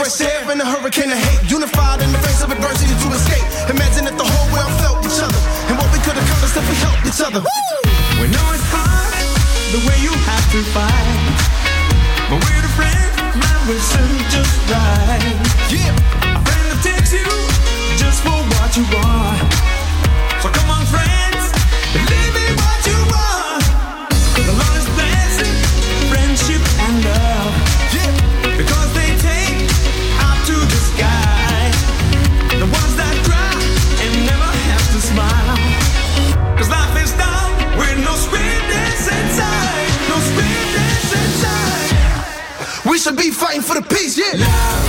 fresh air in a hurricane of hate. Unified in the face of adversity to escape. Imagine if the whole world felt each other. And what we could accomplish if we helped each other. We know it's hard, the way you have to fight. But we're the friends, now we're serving just right. Yeah. A friend that takes you just for what you are. for the peace, yeah.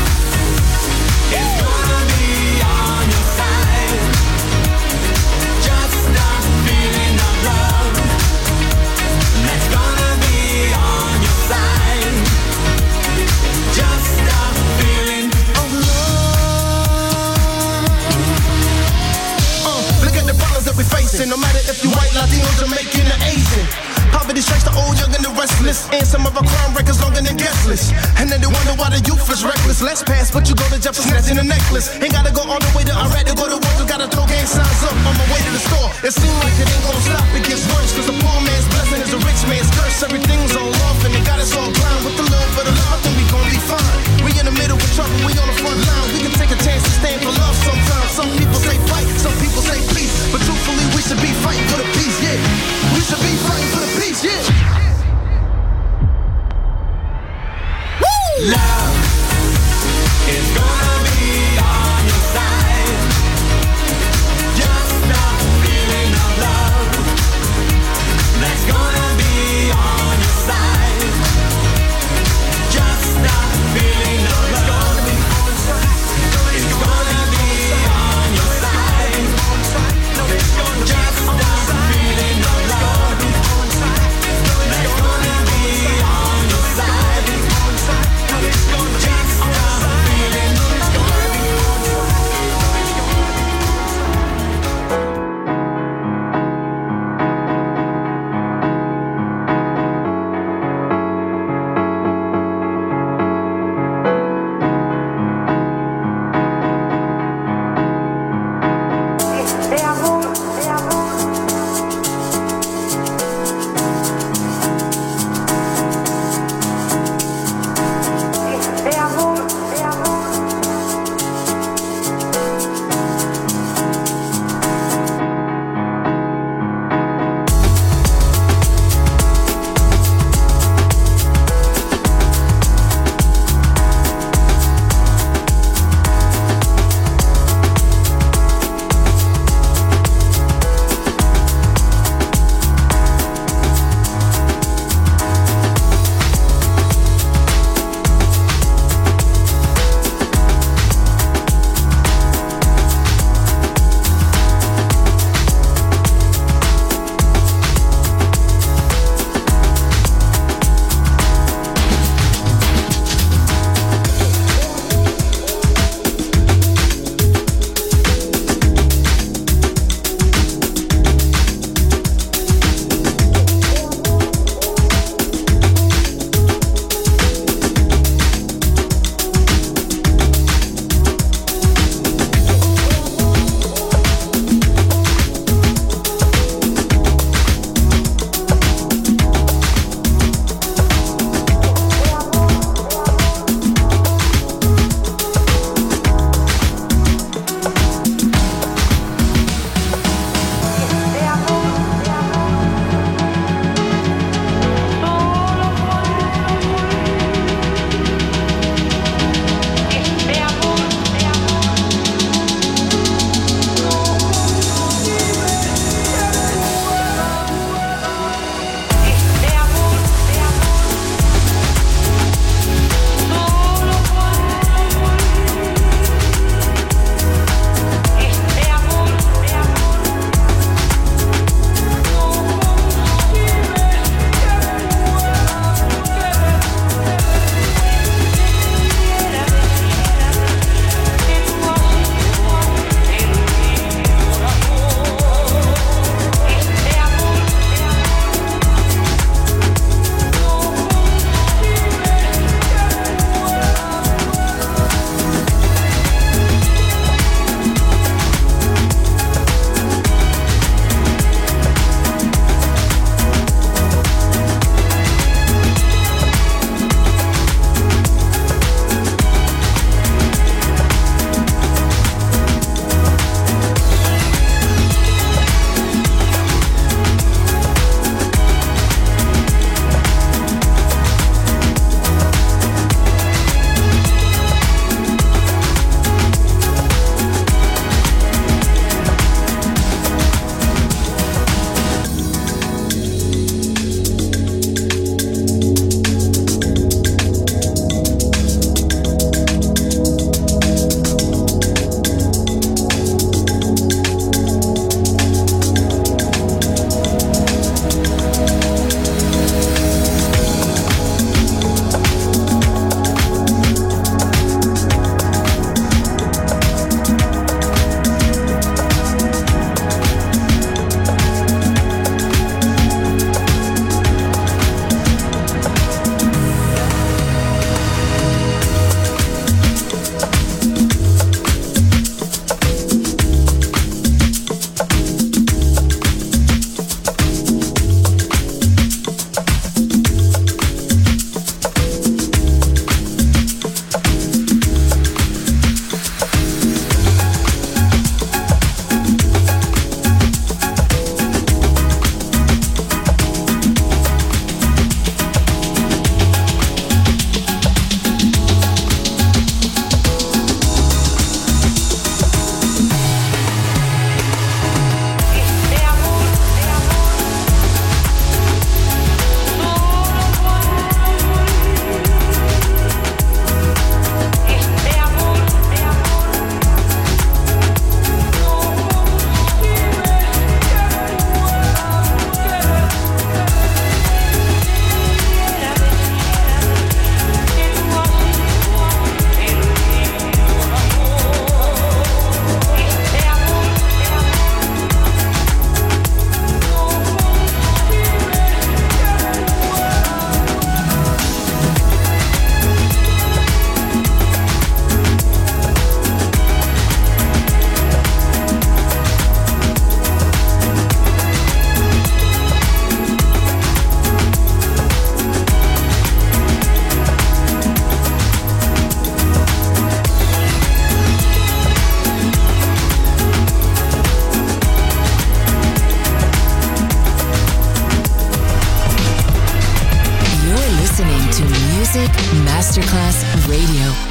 Radio.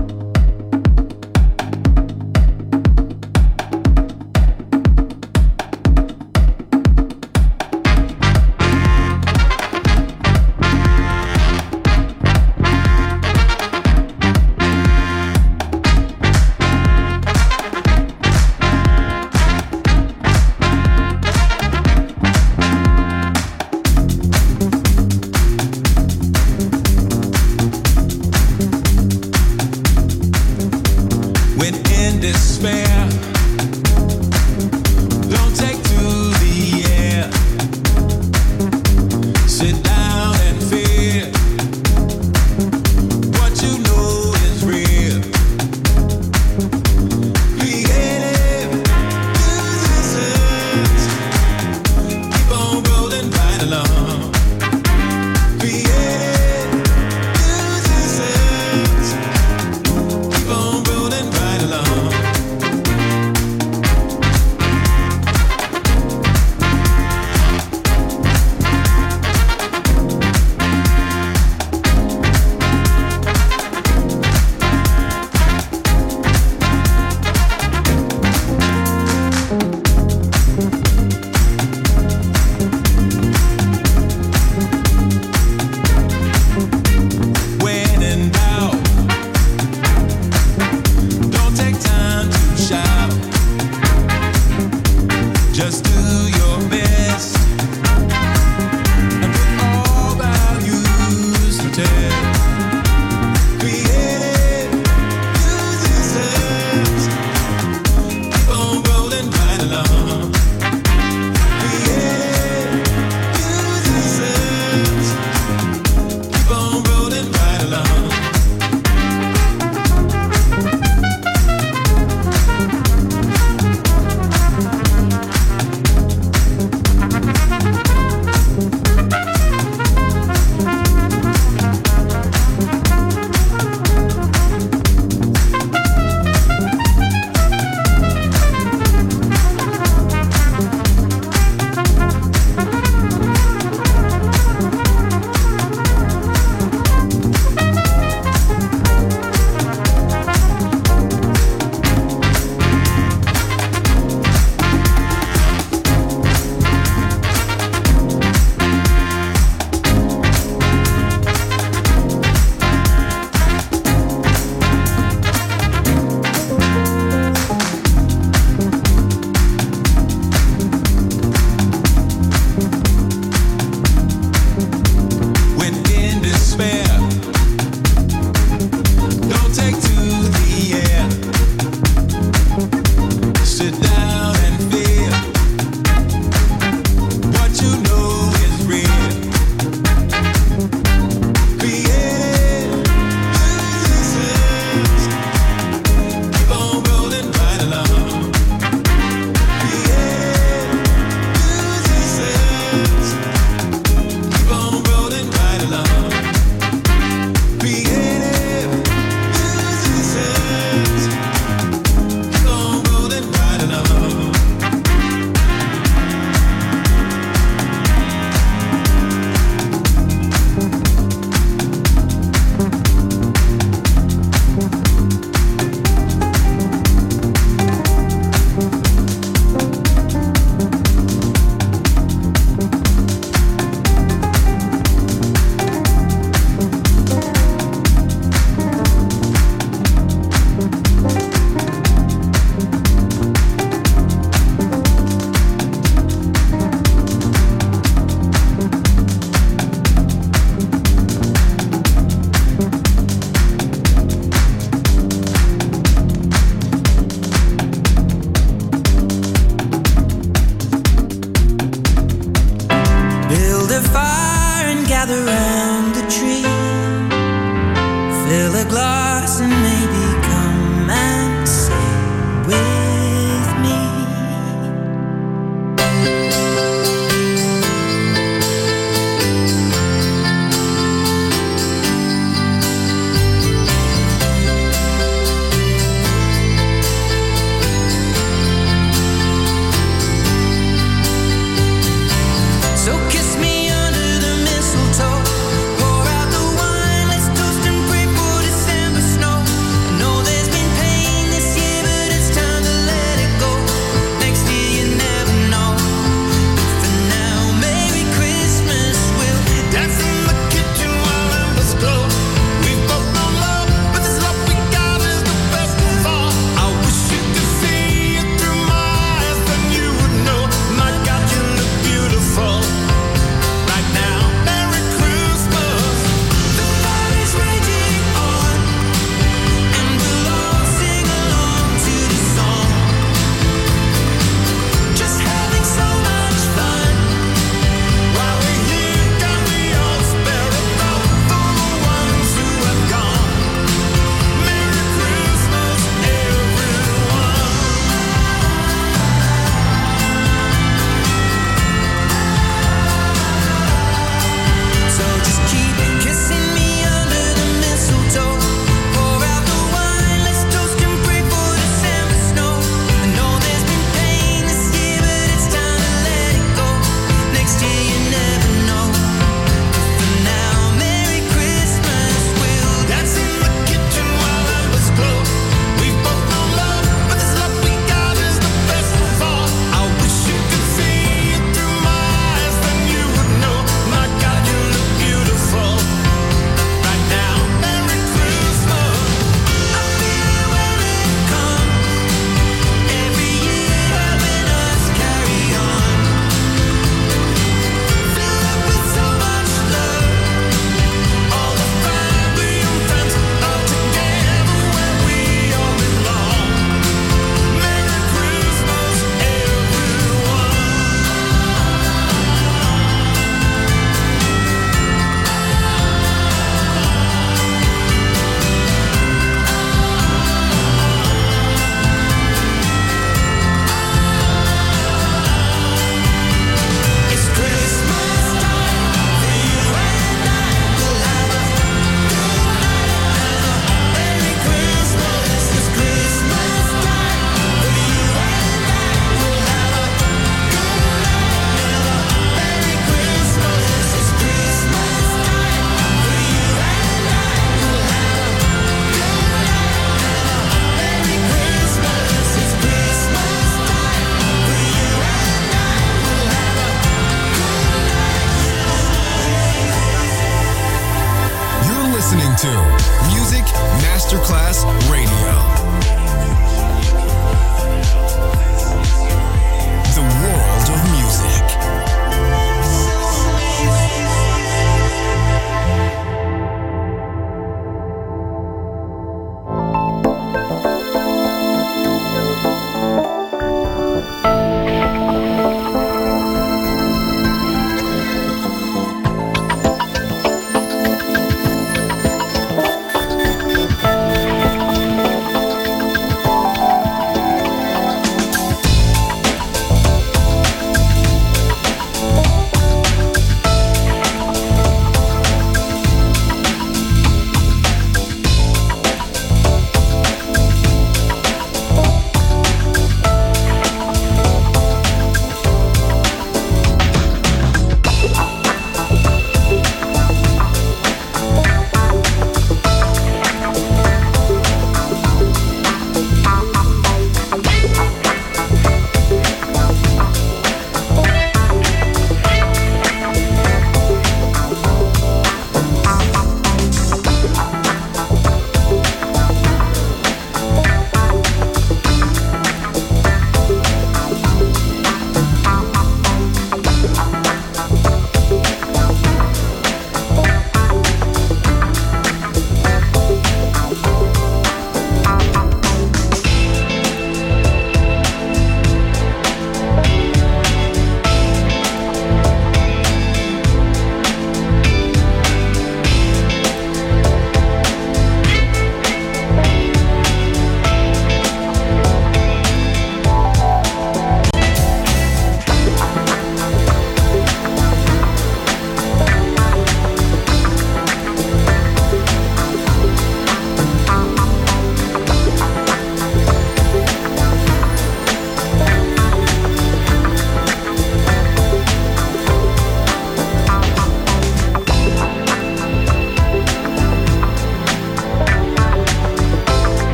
today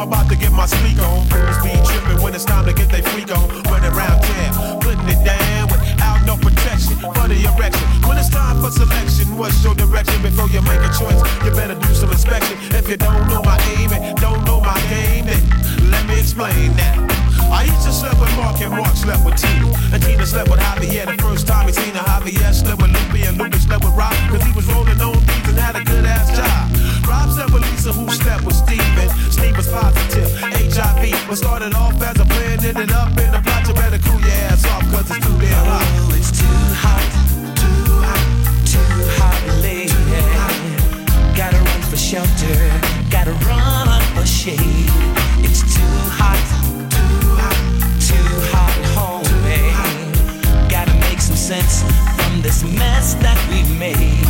I'm about to get my sleek on. Criminals be tripping when it's time to get they freak on. Run around town, putting it down without no protection for the erection. When it's time for selection, what's your direction? Before you make a choice, you better do some inspection. If you don't know my aim and don't know my game, then let me explain that. I used to sleep with Mark and Mark slept with Tina. And Tina slept with Javier the first time he seen her. Javier slept with Lupe and Lupe slept with Rob. Cause he was rolling on beats and had a good ass job. Rob with Lisa who slept with Steven. Steve was positive, HIV. What started off as a plan ended up in a plot. You better cool your ass off cause it's too damn hot. Oh, it's too hot, too hot, too hot, lady. Gotta run for shelter, gotta run for shade. It's too hot, too hot, too hot, homie. Gotta make some sense from this mess that we've made.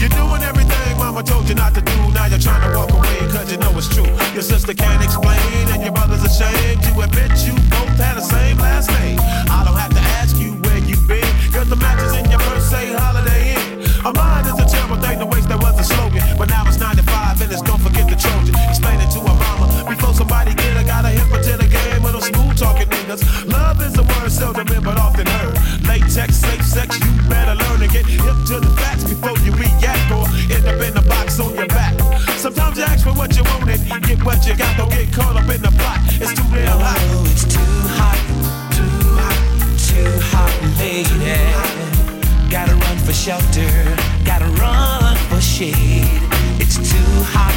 You're doing everything mama told you not to do. Now you're trying to walk away cause you know it's true. Your sister can't explain and your brother's ashamed to admit you both had the same last name. I don't have to ask you where you've been cause the matches in your purse say Holiday Inn. A mind is a terrible thing to waste, that was a slogan. But now it's 95 and it's don't forget the Trojan. Explain it to her mama before somebody get her. Gotta hip her to the game of those smooth talking niggas. Love is a word seldom in but often heard. Latex, safe sex, you better learn to get hip to the what you got. Don't get caught up in the plot. It's too damn hot. Oh, it's too hot, too hot, too hot, lady. Gotta run for shelter, gotta run for shade. It's too hot,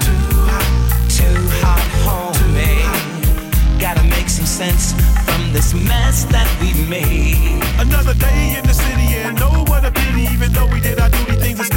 too hot, too hot, homie. Gotta make some sense from this mess that we made. Another day in the city and no what a pity. Even though we did our duty, things are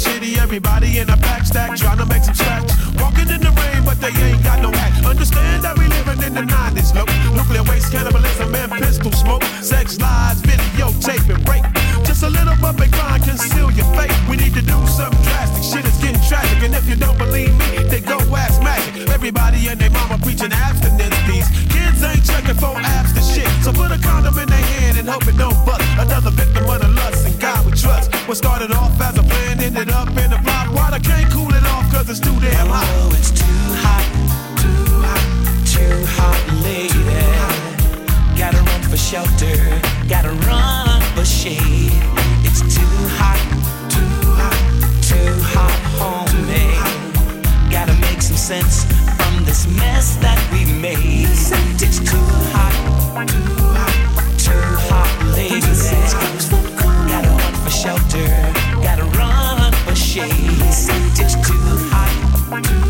shitty. Everybody in a pack stack trying to make some stacks. Walking in the rain, but they ain't got no hat. Understand that we living in the 90s, look. Nuclear waste, cannibalism, and pistol smoke. Sex lies, videotape and rape. Just a little bump and grind, conceal your fate. We need to do something drastic. Shit is getting tragic. And if you don't believe me, then go ask Magic. Everybody and their mama preaching abstinence. These kids ain't checking for apps to shit. So put a condom in their hand and hope it don't bust. Another victim of the lust and God we trust. What started off as a plan ended up in a plot. Water can't cool it off cause it's too damn hot. Oh, it's too hot, too hot, too hot, lady. Gotta run for shelter, gotta run for shade. It's too hot, too hot, too hot, homie. Gotta make some sense from this mess that we made. It's too hot, too hot, too hot, lady. Gotta run for shelter, gotta run for shade. It's too hot, too hot, too